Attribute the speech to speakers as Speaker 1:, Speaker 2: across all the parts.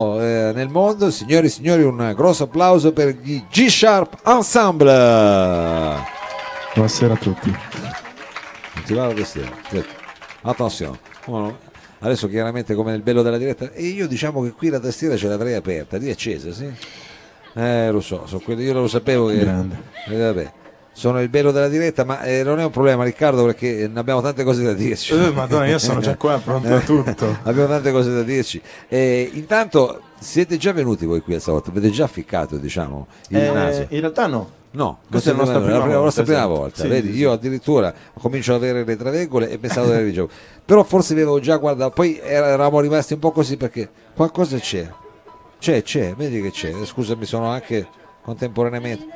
Speaker 1: eh, nel mondo. Signori e signori, un grosso applauso per gli G-Sharp Ensemble.
Speaker 2: Buonasera a tutti.
Speaker 1: Attenzione. Oh. Adesso chiaramente come nel bello della diretta. E io diciamo che qui la tastiera ce l'avrei aperta, lì è accesa, sì? Eh, lo so, so quello- io lo sapevo che...
Speaker 2: Grande.
Speaker 1: Eh, vabbè. Sono il bello della diretta, ma eh, non è un problema Riccardo perché ne abbiamo tante cose da dirci.
Speaker 2: Eh, Madonna, io sono già qua, pronto a tutto.
Speaker 1: Abbiamo tante cose da dirci. Eh, intanto siete già venuti voi qui a Salotto, avete già ficcato, diciamo, il
Speaker 2: Eh,
Speaker 1: naso.
Speaker 2: in realtà no.
Speaker 1: No,
Speaker 2: Questa è la nostra prima
Speaker 1: la
Speaker 2: volta,
Speaker 1: nostra prima
Speaker 2: esatto.
Speaker 1: volta.
Speaker 2: Sì,
Speaker 1: Vedi,
Speaker 2: sì,
Speaker 1: io addirittura comincio ad avere le traveggole e pensavo di avervi già. Però forse avevo già guardato, poi eravamo rimasti un po' così perché qualcosa c'è. C'è, c'è, vedi che c'è. Scusami, sono anche contemporaneamente.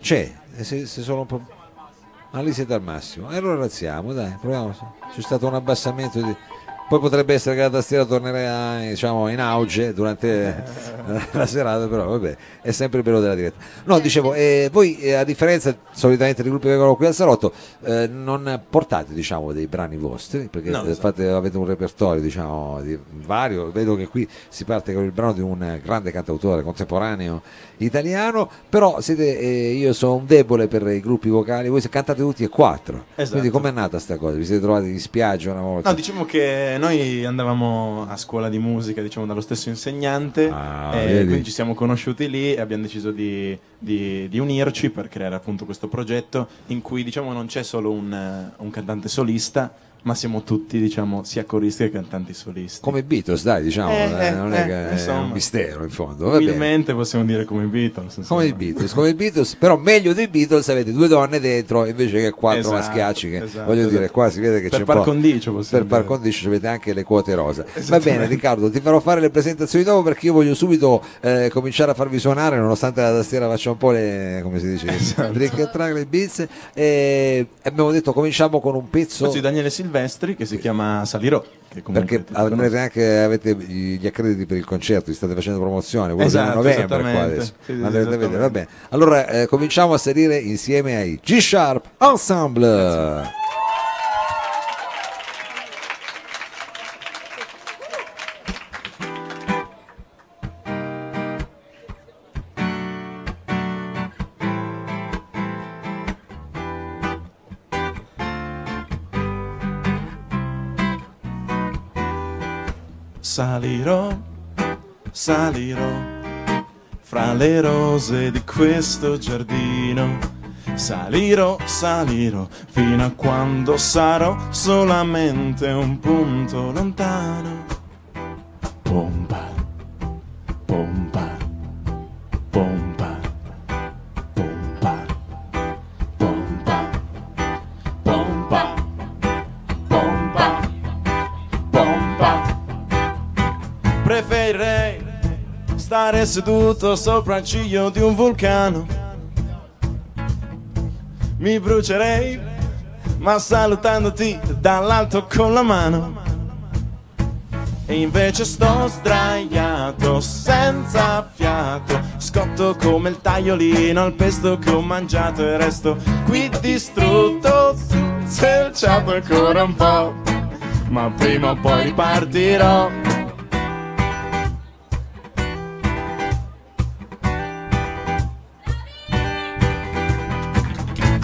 Speaker 1: C'è, se, se sono un. Ma lì siete al massimo. E allora alziamo, dai, proviamo. C'è stato un abbassamento di. Poi potrebbe essere che la tastiera tornerà diciamo, in auge durante la serata, però vabbè, è sempre il bello della diretta. No, dicevo, eh, voi eh, a differenza solitamente dei gruppi che vengono qui al salotto, eh, non portate diciamo, dei brani vostri, perché
Speaker 2: No,
Speaker 1: eh,
Speaker 2: esatto.
Speaker 1: fate- avete un repertorio diciamo, di vario, vedo che qui si parte con il brano di un grande cantautore contemporaneo italiano, però siete, eh, io sono un debole per i gruppi vocali, voi cantate tutti e quattro,
Speaker 2: Esatto.
Speaker 1: quindi com'è nata sta cosa? Vi siete trovati in spiaggia una volta?
Speaker 2: No, diciamo che noi andavamo a scuola di musica, diciamo, dallo stesso insegnante,
Speaker 1: Ah,
Speaker 2: e quindi ci siamo conosciuti lì e abbiamo deciso di, di- di unirci per creare appunto questo progetto in cui, diciamo, non c'è solo un, un cantante solista, ma siamo tutti, diciamo, sia coristi che cantanti solisti.
Speaker 1: come Beatles, dai, diciamo,
Speaker 2: Eh,
Speaker 1: eh,
Speaker 2: eh,
Speaker 1: non è
Speaker 2: eh,
Speaker 1: che è
Speaker 2: insomma.
Speaker 1: un mistero in fondo.
Speaker 2: Umilmente possiamo dire come i Beatles. insomma.
Speaker 1: Come i Beatles, come i Beatles, però meglio dei Beatles avete due donne dentro invece che quattro
Speaker 2: Esatto,
Speaker 1: maschiacci che
Speaker 2: esatto,
Speaker 1: voglio dire
Speaker 2: esatto.
Speaker 1: qua si vede che
Speaker 2: Per
Speaker 1: c'è
Speaker 2: par
Speaker 1: un po'
Speaker 2: condicio
Speaker 1: per par
Speaker 2: dire.
Speaker 1: condicio avete anche le quote rosa va bene Riccardo ti farò fare le presentazioni dopo perché io voglio subito eh, cominciare a farvi suonare nonostante la tastiera faccia un po' le come si dice
Speaker 2: Esatto.
Speaker 1: le beats e abbiamo detto cominciamo con un pezzo
Speaker 2: Questo di Daniele Silvestri che si chiama Salirò.
Speaker 1: Perché anche avete gli accrediti per il concerto, vi state facendo promozione, quello
Speaker 2: Esatto,
Speaker 1: novembre qua adesso.
Speaker 2: Sì, sì,
Speaker 1: va bene. Allora eh, cominciamo a salire insieme ai G-Sharp Ensemble.
Speaker 2: Salirò, salirò fra le rose di questo giardino. Salirò, salirò fino a quando sarò solamente un punto lontano. Pompa, seduto sopra il ciglio di un vulcano. Mi brucerei, ma salutandoti dall'alto con la mano. E invece sto sdraiato, senza fiato. Scotto come il tagliolino al pesto che ho mangiato e resto qui distrutto, selciato ancora un po'. Ma prima o poi ripartirò.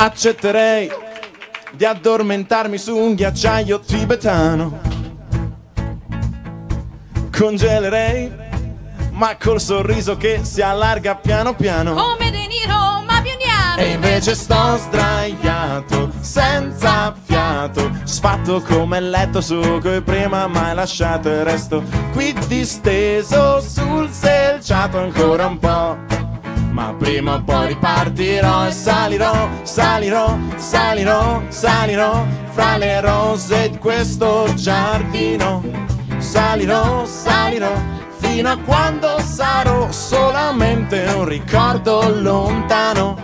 Speaker 2: Accetterei di addormentarmi su un ghiacciaio tibetano. Congelerei, ma col sorriso che si allarga piano piano.
Speaker 3: Come De Niro, ma più
Speaker 2: E invece sto sdraiato, senza fiato, sfatto come il letto su cui prima mai lasciato e resto qui disteso sul selciato ancora un po'. Ma prima o poi ripartirò e salirò, salirò, salirò, salirò fra le rose di questo giardino. Salirò, salirò fino a quando sarò solamente un ricordo lontano.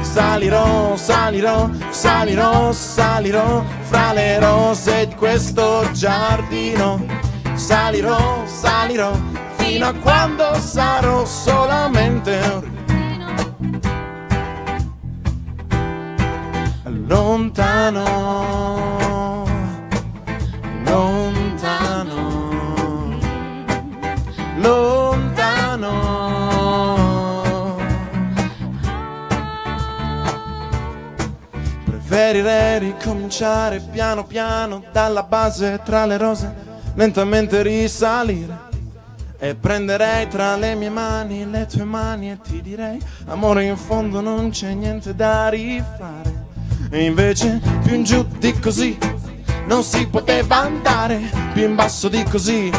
Speaker 2: Salirò, salirò, salirò, salirò fra le rose di questo giardino. Salirò, salirò fino a quando sarò solamente un lontano, lontano, lontano. Preferirei ricominciare piano piano dalla base tra le rose, lentamente risalire. E prenderei tra le mie mani le tue mani e ti direi, amore in fondo non c'è niente da rifare. E invece più in giù di così non si poteva andare, più in basso di così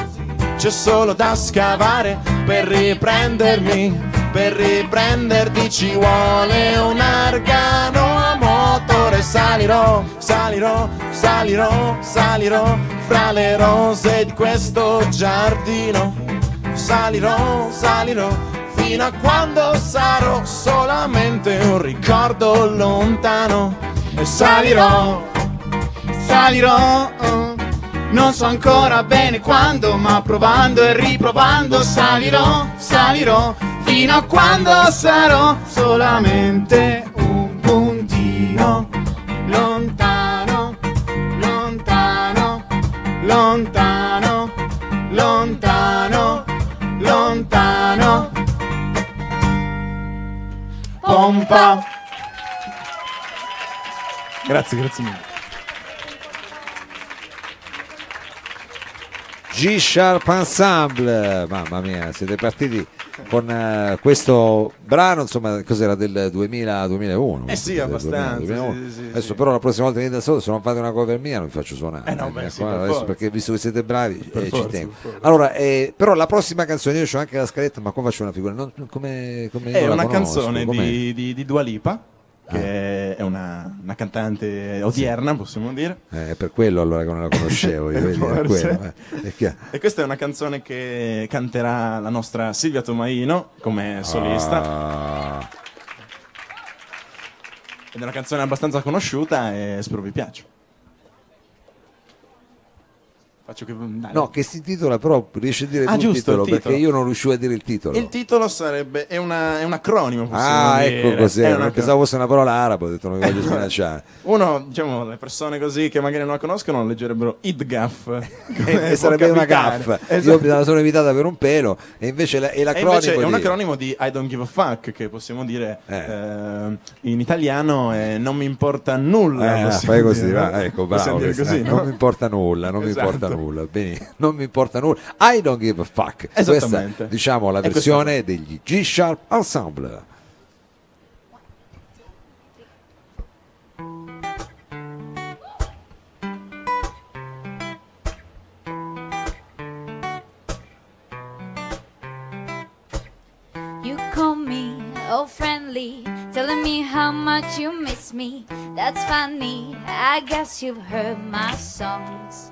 Speaker 2: c'è solo da scavare per riprendermi. Per riprenderti ci vuole un argano a motore. Salirò, salirò, salirò, salirò fra le rose di questo giardino. Salirò, salirò fino a quando sarò solamente un ricordo lontano. E salirò, salirò. Non so ancora bene quando, ma provando e riprovando salirò, salirò, fino a quando sarò solamente un puntino lontano, lontano, lontano, lontano, lontano. Pompa. Grazie, grazie mille.
Speaker 1: G-Sharp Ensemble, mamma mia, siete partiti con eh, questo brano, insomma, cos'era del 2000, 2001?
Speaker 2: Eh sì, abbastanza,
Speaker 1: 2001.
Speaker 2: sì, sì,
Speaker 1: Adesso
Speaker 2: sì.
Speaker 1: però la prossima volta che venite da solo, se non fate una cover mia non vi faccio suonare.
Speaker 2: Eh no, beh, sì,
Speaker 1: qua,
Speaker 2: per
Speaker 1: adesso perché visto che siete bravi eh, ci
Speaker 2: forza,
Speaker 1: tengo.
Speaker 2: per forza.
Speaker 1: Allora, eh, però la prossima canzone, io ho anche la scaletta, ma come faccio una figura? Non- come, come
Speaker 2: È
Speaker 1: la
Speaker 2: una
Speaker 1: conosco,
Speaker 2: canzone di, di, di Dua Lipa, che è una, una cantante odierna, possiamo dire.
Speaker 1: Eh, è per quello allora che non la conoscevo io, vedi, quello, eh.
Speaker 2: E questa è una canzone che canterà la nostra Silvia Tomaino come solista.
Speaker 1: Ah.
Speaker 2: Ed è una canzone abbastanza conosciuta e spero vi piaccia. Faccio che... dai.
Speaker 1: No, che si intitola però, riesci a dire
Speaker 2: Ah, giusto,
Speaker 1: titolo,
Speaker 2: il titolo.
Speaker 1: perché io non riuscivo a dire il titolo.
Speaker 2: Il titolo sarebbe... È, una- è un acronimo,
Speaker 1: Ah,
Speaker 2: dire.
Speaker 1: ecco cos'è,
Speaker 2: È un
Speaker 1: non pensavo fosse una parola araba, ho detto non mi voglio sminacciare.
Speaker 2: Uno, diciamo, le persone così che magari non la conoscono leggerebbero Idgaf.
Speaker 1: e sarebbe una gaffa. Io me la sono evitata per un pelo e invece la- è
Speaker 2: E
Speaker 1: l'acronimo
Speaker 2: invece è un acronimo di I don't give a fuck, che possiamo dire
Speaker 1: Eh.
Speaker 2: eh, in italiano è non mi importa nulla.
Speaker 1: Eh, fai così, va, ecco, bravo.
Speaker 2: dire così,
Speaker 1: eh,
Speaker 2: no?
Speaker 1: Non mi importa nulla, non
Speaker 2: Esatto.
Speaker 1: mi importa nulla. Bene, non mi importa nulla. I don't give a fuck. Questa, diciamo, la versione degli G-Sharp Ensemble.
Speaker 3: You call me all friendly, telling me how much you miss me. That's funny, I guess you've heard my songs.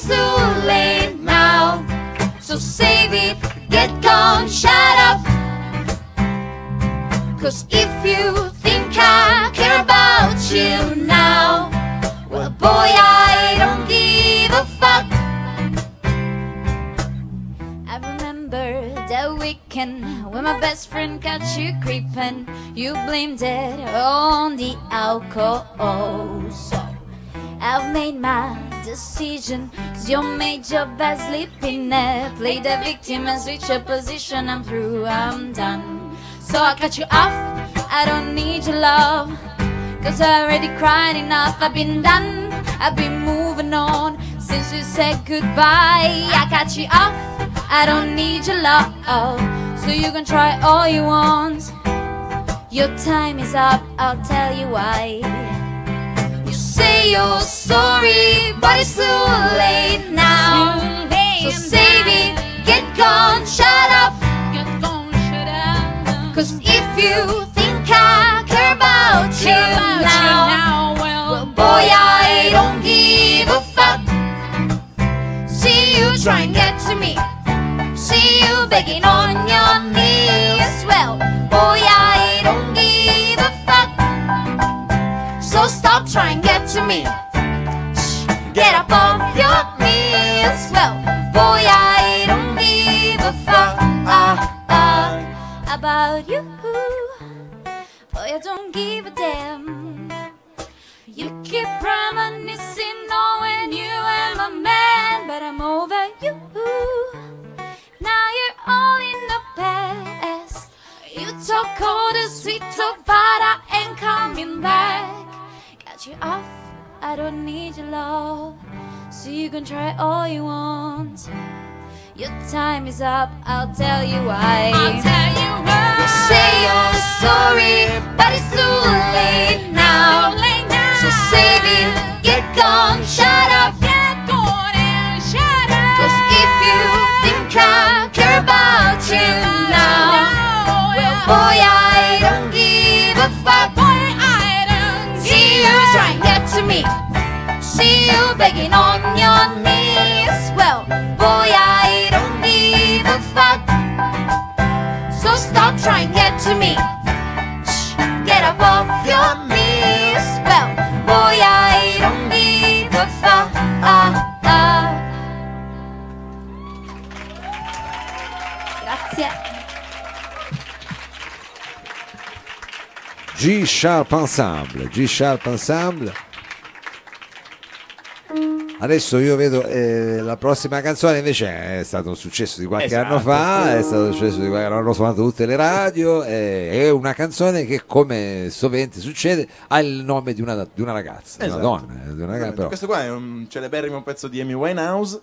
Speaker 3: it's too late now. So save it, get gone, shut up. Cause if you think I care about you now, well, boy, I don't give a fuck. I remember that weekend when my best friend caught you creeping. You blamed it on the alcohol. So I've made my decision. Cause you made your bed sleeping there. Play the victim and switch your position. I'm through, I'm done. So I cut you off. I don't need your love. Cause I already cried enough. I've been done. I've been moving on since we said goodbye. I cut you off. I don't need your love. So you can try all you want. Your time is up. I'll tell you why. You say you're sorry, but it's too late now. So save it, get gone, shut up. Cause if you think I care about you now, well, boy, I don't give a fuck. See you try and get to me. See you begging on your knees. Well, boy, I don't give a fuck. Boy, I don't give a fuck uh, uh, about you. Boy, I don't give a damn. You keep reminiscing, knowing you am a man, but I'm over you. Now you're all in the past. You talk cold and sweet talk, but I ain't coming back. Got you off, I don't need your love. So you can try all you want. Your time is up, I'll tell you why.
Speaker 4: I'll tell you why.
Speaker 3: You say your story, but it's too late now.
Speaker 4: Too late now.
Speaker 3: So save it, get gone, shut stop trying get to me. Shh, Get up off your knees. Well, boy, I don't give a fuck. Grazie.
Speaker 1: G Sharp Ensemble, G Sharp Ensemble. Adesso io vedo eh, la prossima canzone invece è stato un successo di qualche
Speaker 2: Esatto.
Speaker 1: anno fa, è stato un successo di qualche anno, hanno suonato tutte le radio, eh, è una canzone che come sovente succede ha il nome di una, di una ragazza, di una
Speaker 2: Esatto.
Speaker 1: donna, eh, di una ragazza, però.
Speaker 2: Questo qua è un celeberrimo pezzo di Amy Winehouse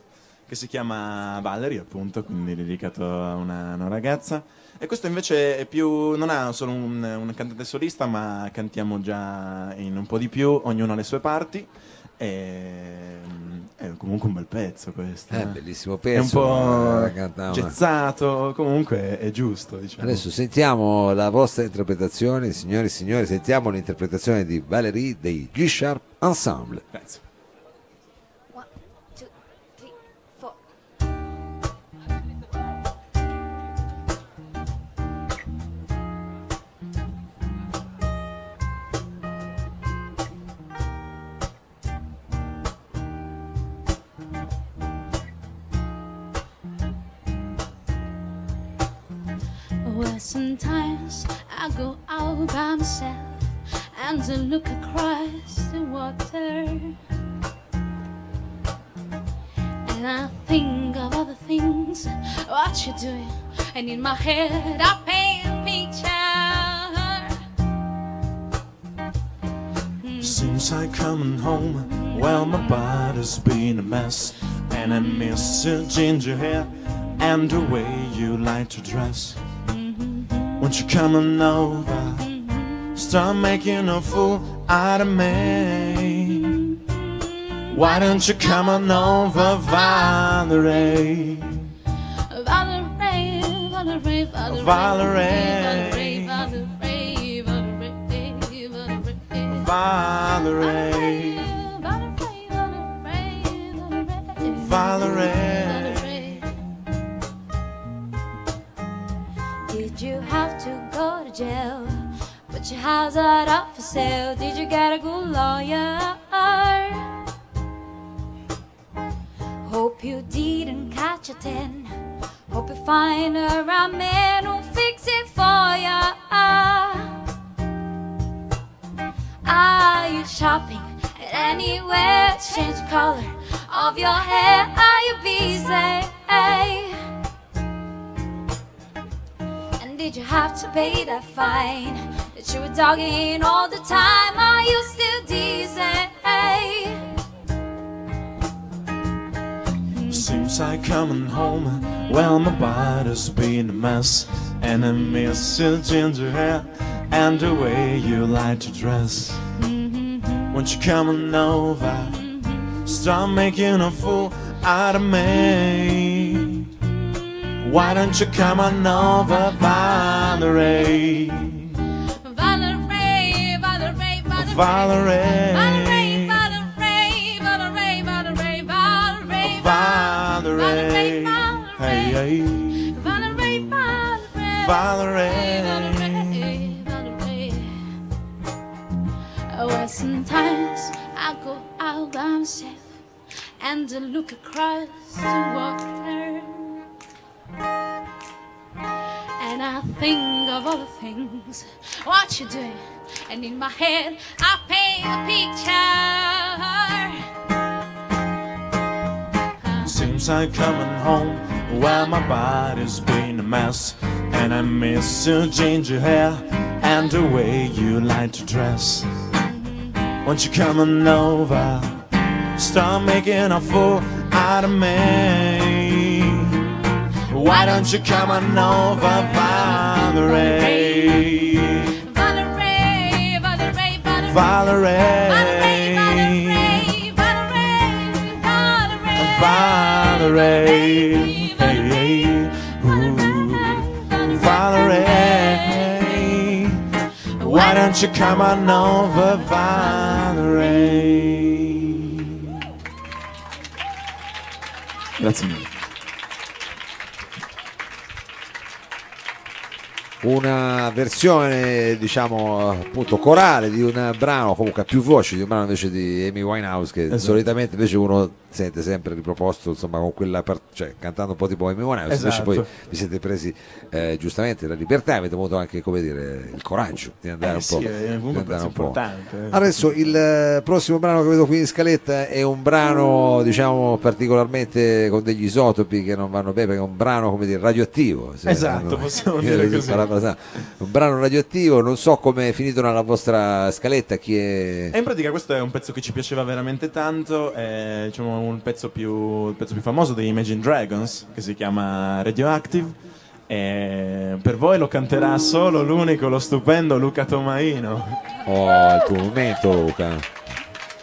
Speaker 2: che si chiama Valerie, appunto, quindi dedicato a una, una ragazza. E questo invece è più. non ha solo un, un cantante solista, ma cantiamo già in un po' di più, ognuno ha le sue parti. E, è comunque un bel pezzo questo.
Speaker 1: Eh,
Speaker 2: eh.
Speaker 1: bellissimo
Speaker 2: È un
Speaker 1: pezzo.
Speaker 2: po' gezzato, comunque è giusto, diciamo.
Speaker 1: Adesso sentiamo la vostra interpretazione, signori e signori, sentiamo l'interpretazione di Valerie dei G Sharp Ensemble.
Speaker 2: Grazie.
Speaker 4: Sometimes I go out by myself and I look across the water. And I think of other things, what you're doing, and in my head I paint a picture.
Speaker 2: Since I coming home, well my body's been a mess And I miss your ginger hair and the way you like to dress Won't you come on over, start making a fool out of me Why don't you come on over, Valerie?
Speaker 4: Valerie, Valerie, Valerie,
Speaker 2: Valerie.
Speaker 4: Valerie, Valerie, Valerie, Valerie.
Speaker 2: Valerie, Valerie
Speaker 3: Put your house out up for sale. Did you get a good lawyer? Hope you didn't catch a ten. Hope you find a right man who'll fix it for ya. Are you shopping at anywhere? Change the color of your hair. Are you busy? And did you have to pay that fine that you were dogging all the time? Are you still decent?
Speaker 2: Seems like coming home, well my body's been a mess And I miss your ginger hair and the way you like to dress mm-hmm. Won't you coming over, Stop making a fool out of me Why don't you come on over? Valerie,
Speaker 4: Valerie. Valerie, Valerie,
Speaker 2: Valerie,
Speaker 4: Valerie, Valerie, Valerie, Valerie, Valerie,
Speaker 2: Valerie,
Speaker 4: Valerie, Well, oh, sometimes I go out by myself and I look across the water. And I think of all the things, what you doing? And in my head I paint a picture.
Speaker 2: Seems like coming home where my body's been a mess. And I miss your ginger hair and the way you like to dress. Won't you come on over? Start making a fool out of me. Why don't you come on over? Valerie,
Speaker 4: Valerie, Valerie, Valerie.
Speaker 2: Valerie,
Speaker 4: Valerie, Valerie.
Speaker 2: Hey, hey. Ooh. Valerie. Why don't you come on over, Valerie? Grazie mille.
Speaker 1: Una versione diciamo appunto corale di un brano comunque a più voci di un brano invece di Amy Winehouse che
Speaker 2: Esatto.
Speaker 1: solitamente invece uno sente sempre riproposto insomma con quella par- cioè cantando un po' tipo Amy Winehouse invece
Speaker 2: Esatto.
Speaker 1: poi vi siete presi eh, giustamente la libertà avete avuto anche come dire il coraggio di andare
Speaker 2: Eh
Speaker 1: un
Speaker 2: sì,
Speaker 1: po'
Speaker 2: è
Speaker 1: di andare un po'.
Speaker 2: importante.
Speaker 1: Adesso il eh, prossimo brano che vedo qui in scaletta è un brano diciamo particolarmente con degli isotopi che non vanno bene perché è un brano come dire radioattivo
Speaker 2: Esatto, possiamo dire così.
Speaker 1: Parafrasando. un brano radioattivo non so come è finito nella vostra scaletta chi è
Speaker 2: E in pratica questo è un pezzo che ci piaceva veramente tanto, è diciamo, un pezzo più, il pezzo più famoso dei Imagine Dragons, che si chiama Radioactive. E per voi lo canterà solo l'unico, lo stupendo Luca Tomaino.
Speaker 1: oh il tuo momento Luca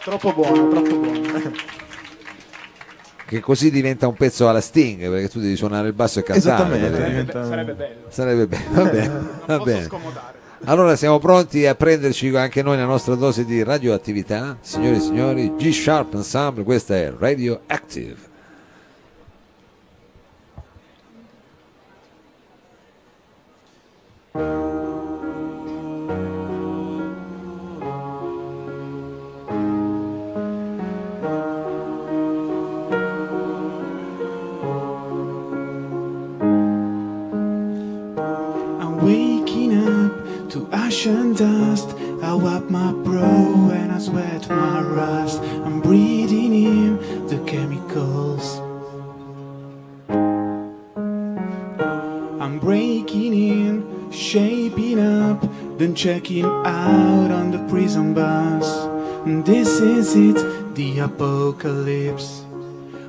Speaker 2: Troppo buono, troppo buono.
Speaker 1: Che così diventa un pezzo alla Sting perché tu devi suonare il basso e cantare
Speaker 2: diventa-
Speaker 5: Sarebbe bello.
Speaker 1: sarebbe bello va bene, va bene. Allora siamo pronti a prenderci anche noi la nostra dose di radioattività. Signori e signori, G Sharp Ensemble, questa è Radioactive.
Speaker 6: I'm checking out on the prison bus. This is it, the apocalypse.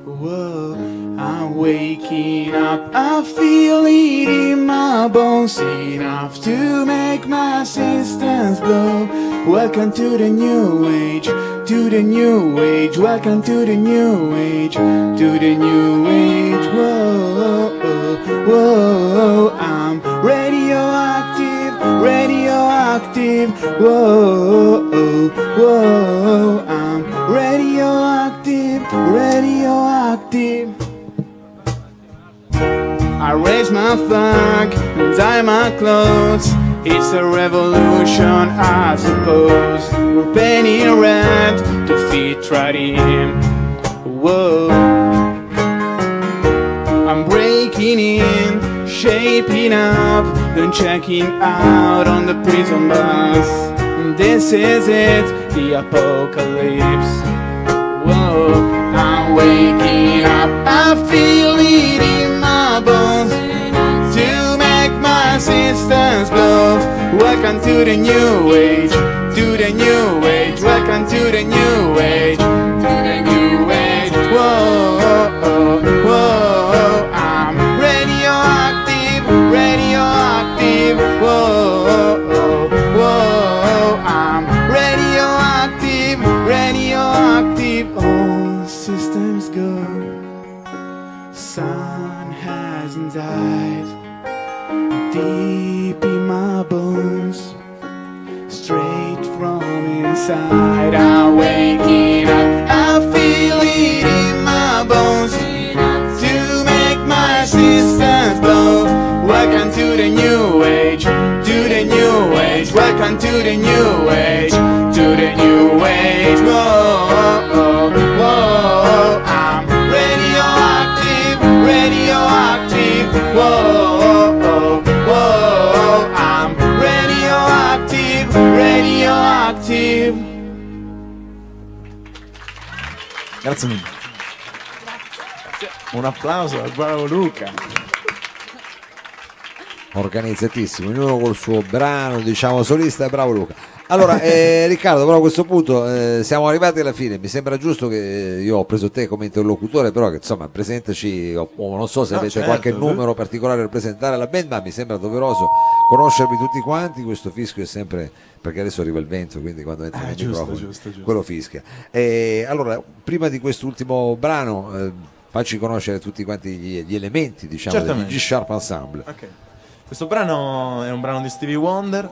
Speaker 6: Whoa, I'm waking up. I feel it in my bones enough to make my systems blow. Welcome to the new age, to the new age. Welcome to the new age, to the new age. Whoa, whoa, whoa, I'm radioactive. Whoa, whoa, I'm radioactive, radioactive. I raise my flag and dye my clothes. It's a revolution, I suppose. We're painting red to fit right in. Whoa. I'm breaking in, shaping up, then checking out on the prison bus. This is it, the apocalypse. Whoa, I'm waking up. I feel it in my bones to make my systems blow. Welcome to the new age, to the new age. Welcome to the new age,
Speaker 2: Grazie mille. Un applauso al bravo Luca.
Speaker 1: organizzatissimo, ognuno col suo brano, diciamo solista, bravo Luca. Allora, eh, Riccardo, però a questo punto eh, siamo arrivati alla fine, mi sembra giusto che eh, io ho preso te come interlocutore, però che insomma presentaci, o, o non so se
Speaker 2: No,
Speaker 1: avete
Speaker 2: certo,
Speaker 1: qualche numero particolare da presentare alla band, ma mi sembra doveroso conoscervi tutti quanti, questo fischio è sempre, perché adesso arriva il vento, quindi quando entra
Speaker 2: Eh,
Speaker 1: nel
Speaker 2: giusto,
Speaker 1: microfono
Speaker 2: giusto, giusto.
Speaker 1: quello fischia. E, allora, prima di quest'ultimo brano, eh, facci conoscere tutti quanti gli, gli elementi, diciamo, del
Speaker 2: Certamente.
Speaker 1: G-Sharp Ensemble.
Speaker 2: Ok. Questo brano è un brano di Stevie Wonder,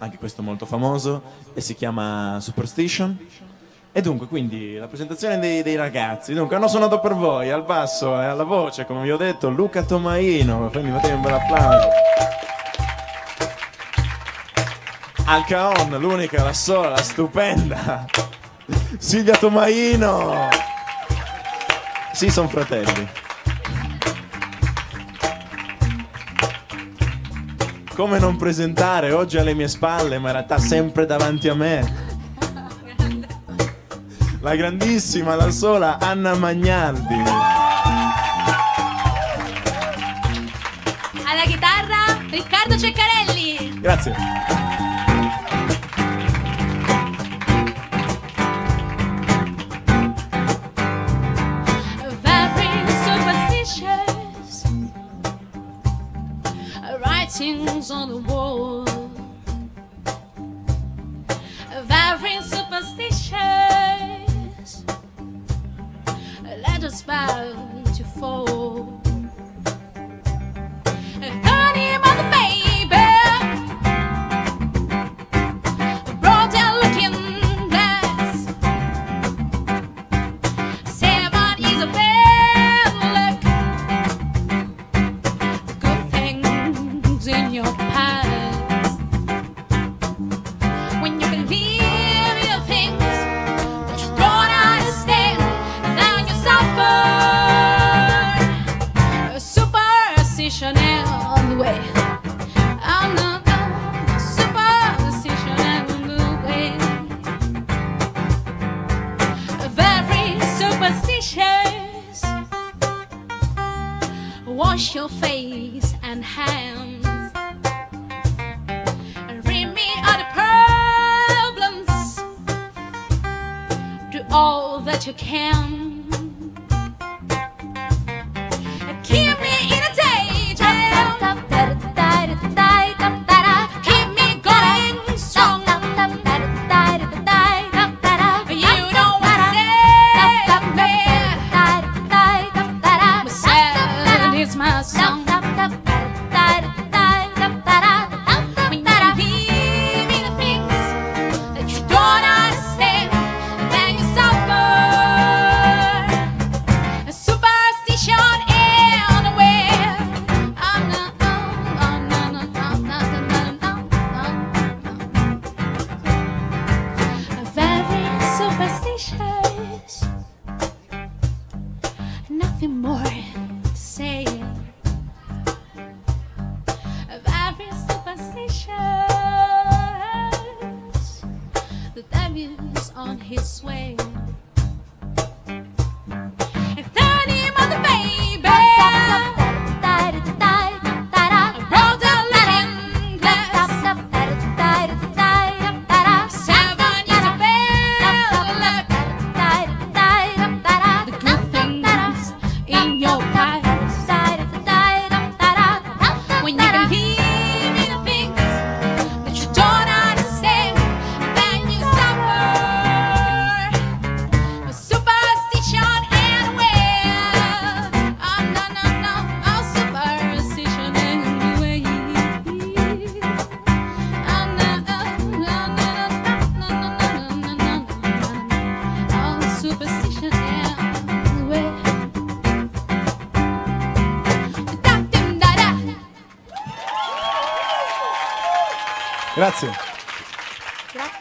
Speaker 2: anche questo molto famoso, e si chiama Superstition. E dunque, quindi, la presentazione dei, dei ragazzi. Dunque, hanno suonato per voi al basso e alla voce, come vi ho detto, Luca Tomaino. Quindi fatevi un bel applauso. Al caon, l'unica, la sola, la stupenda. Silvia Tomaino. Sì, sono fratelli. Come non presentare oggi alle mie spalle, ma in realtà sempre davanti a me. La grandissima, la sola Anna Magnaldi.
Speaker 4: Alla chitarra Riccardo Ceccarelli.
Speaker 2: Grazie.
Speaker 4: Let us bow to fall. All that you can. abuse on his sway.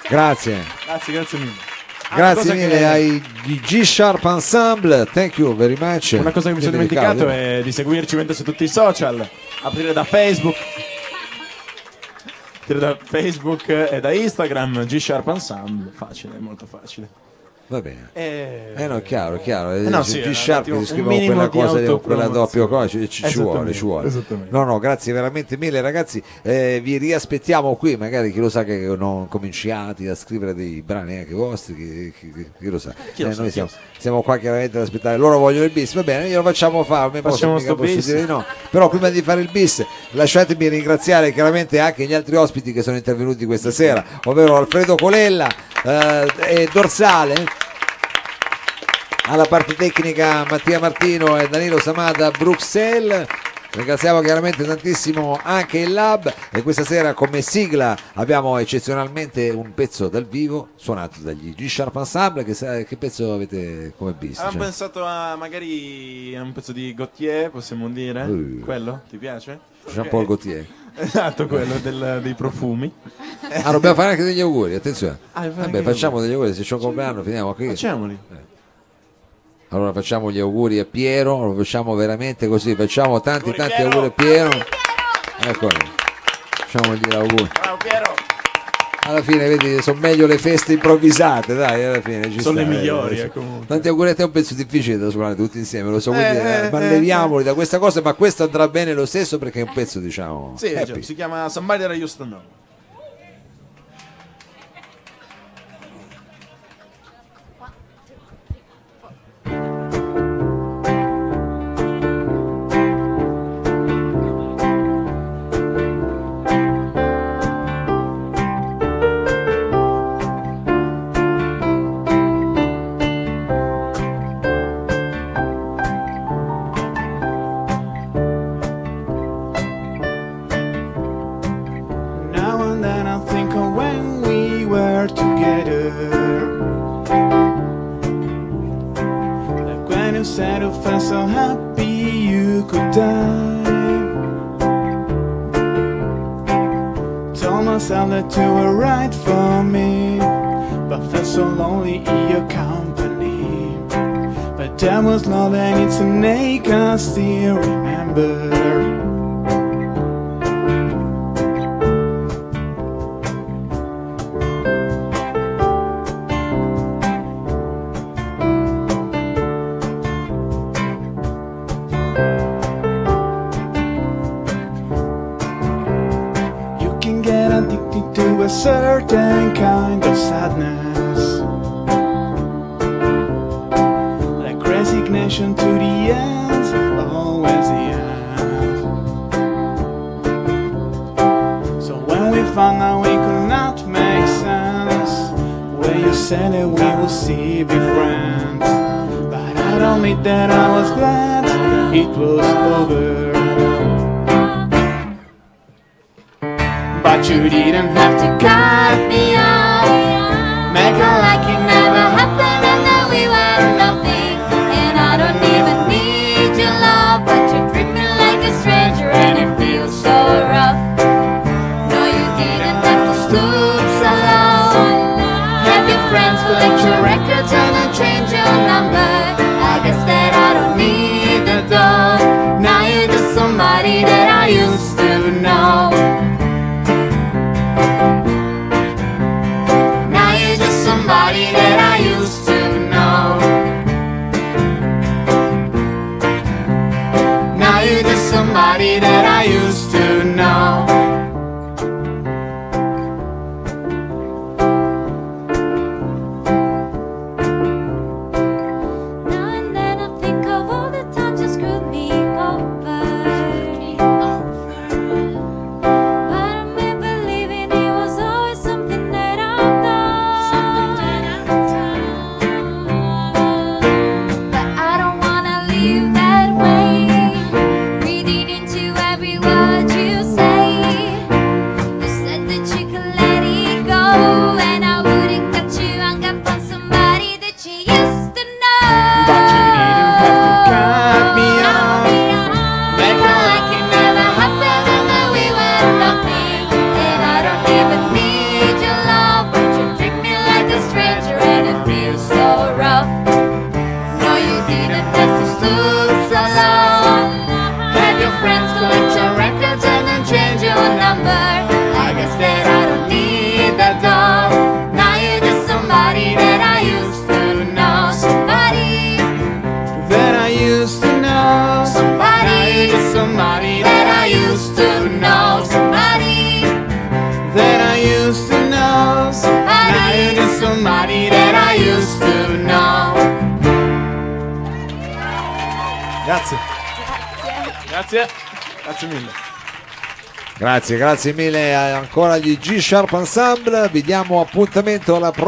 Speaker 2: Grazie.
Speaker 1: Grazie,
Speaker 2: grazie mille.
Speaker 1: Grazie mille
Speaker 2: che-
Speaker 1: ai G Sharp Ensemble, thank you very much.
Speaker 2: Una cosa che mi sono dimenticato è di seguirci ovviamente su tutti i social, aprire da Facebook, aprire da Facebook e da Instagram, G Sharp Ensemble, facile, molto facile.
Speaker 1: Va bene.
Speaker 6: Eh,
Speaker 1: Eh no, chiaro, chiaro. Eh,
Speaker 6: no,
Speaker 1: G-
Speaker 6: sì,
Speaker 1: G
Speaker 6: un
Speaker 1: Sharp scrivono
Speaker 6: minimo
Speaker 1: quella cosa, di- quella doppio cosa, ci, ci- vuole, ci vuole. No, no, grazie veramente mille ragazzi, eh, vi riaspettiamo qui, magari chi lo sa che non cominciate a scrivere dei brani anche vostri, chi, chi- chi- chi lo sa.
Speaker 6: Lo
Speaker 1: Eh,
Speaker 6: sa,
Speaker 1: noi siamo,
Speaker 6: lo
Speaker 1: siamo qua chiaramente ad aspettare, loro vogliono il bis, va bene, glielo facciamo fare, me posso,
Speaker 6: Facciamo
Speaker 1: mica posso
Speaker 6: bis.
Speaker 1: dire di no. Però prima di fare il bis lasciatemi ringraziare chiaramente anche gli altri ospiti che sono intervenuti questa sera, ovvero Alfredo Colella eh, e Dorsale alla parte tecnica Mattia Martino e Danilo Samada a Bruxelles. Ringraziamo chiaramente tantissimo anche il Lab e questa sera come sigla abbiamo eccezionalmente un pezzo dal vivo suonato dagli G Sharp Ensemble. Che, che pezzo avete come bis?
Speaker 6: Avevamo
Speaker 1: Cioè,
Speaker 6: pensato a magari a un pezzo di Gautier, possiamo dire?
Speaker 1: Uh.
Speaker 6: Quello? Ti piace?
Speaker 1: Jean-Paul
Speaker 6: Ok.
Speaker 1: Gaultier.
Speaker 6: Esatto, quello del- dei profumi.
Speaker 1: Ah, dobbiamo fare anche degli auguri, attenzione.
Speaker 6: Ah,
Speaker 1: Vabbè,
Speaker 6: anche
Speaker 1: facciamo degli auguri, se c'è un compleanno finiamo qui.
Speaker 6: Facciamoli.
Speaker 1: Allora facciamo gli auguri a Piero, lo facciamo veramente così, facciamo tanti
Speaker 6: Auguri,
Speaker 1: tanti
Speaker 6: Piero!
Speaker 1: auguri a Piero. Eccolo. Facciamogli gli auguri. Alla fine, vedi, sono meglio le feste improvvisate, dai, alla fine ci
Speaker 6: Sono
Speaker 1: sta,
Speaker 6: le
Speaker 1: eh,
Speaker 6: migliori, eh, comunque.
Speaker 1: Tanti auguri a te, è un pezzo difficile da suonare tutti insieme, lo so, quindi,
Speaker 6: Eh,
Speaker 1: eh,
Speaker 6: eh,
Speaker 1: ma
Speaker 6: eh,
Speaker 1: leviamoli da questa cosa, ma questo andrà bene lo stesso perché è un pezzo, diciamo,
Speaker 6: Sì, cioè, si chiama Somebody That I Used to Know.
Speaker 3: Certain kind of sadness. Like resignation to the end, always the end. So when we found out we could not make sense, when you said that we will see be friends. But I'd admit that I was glad it was over. You didn't have to cut
Speaker 2: Grazie. Grazie. Mille.
Speaker 1: Grazie, grazie mille ancora agli G Sharp Ensemble. Vi diamo appuntamento alla prossima.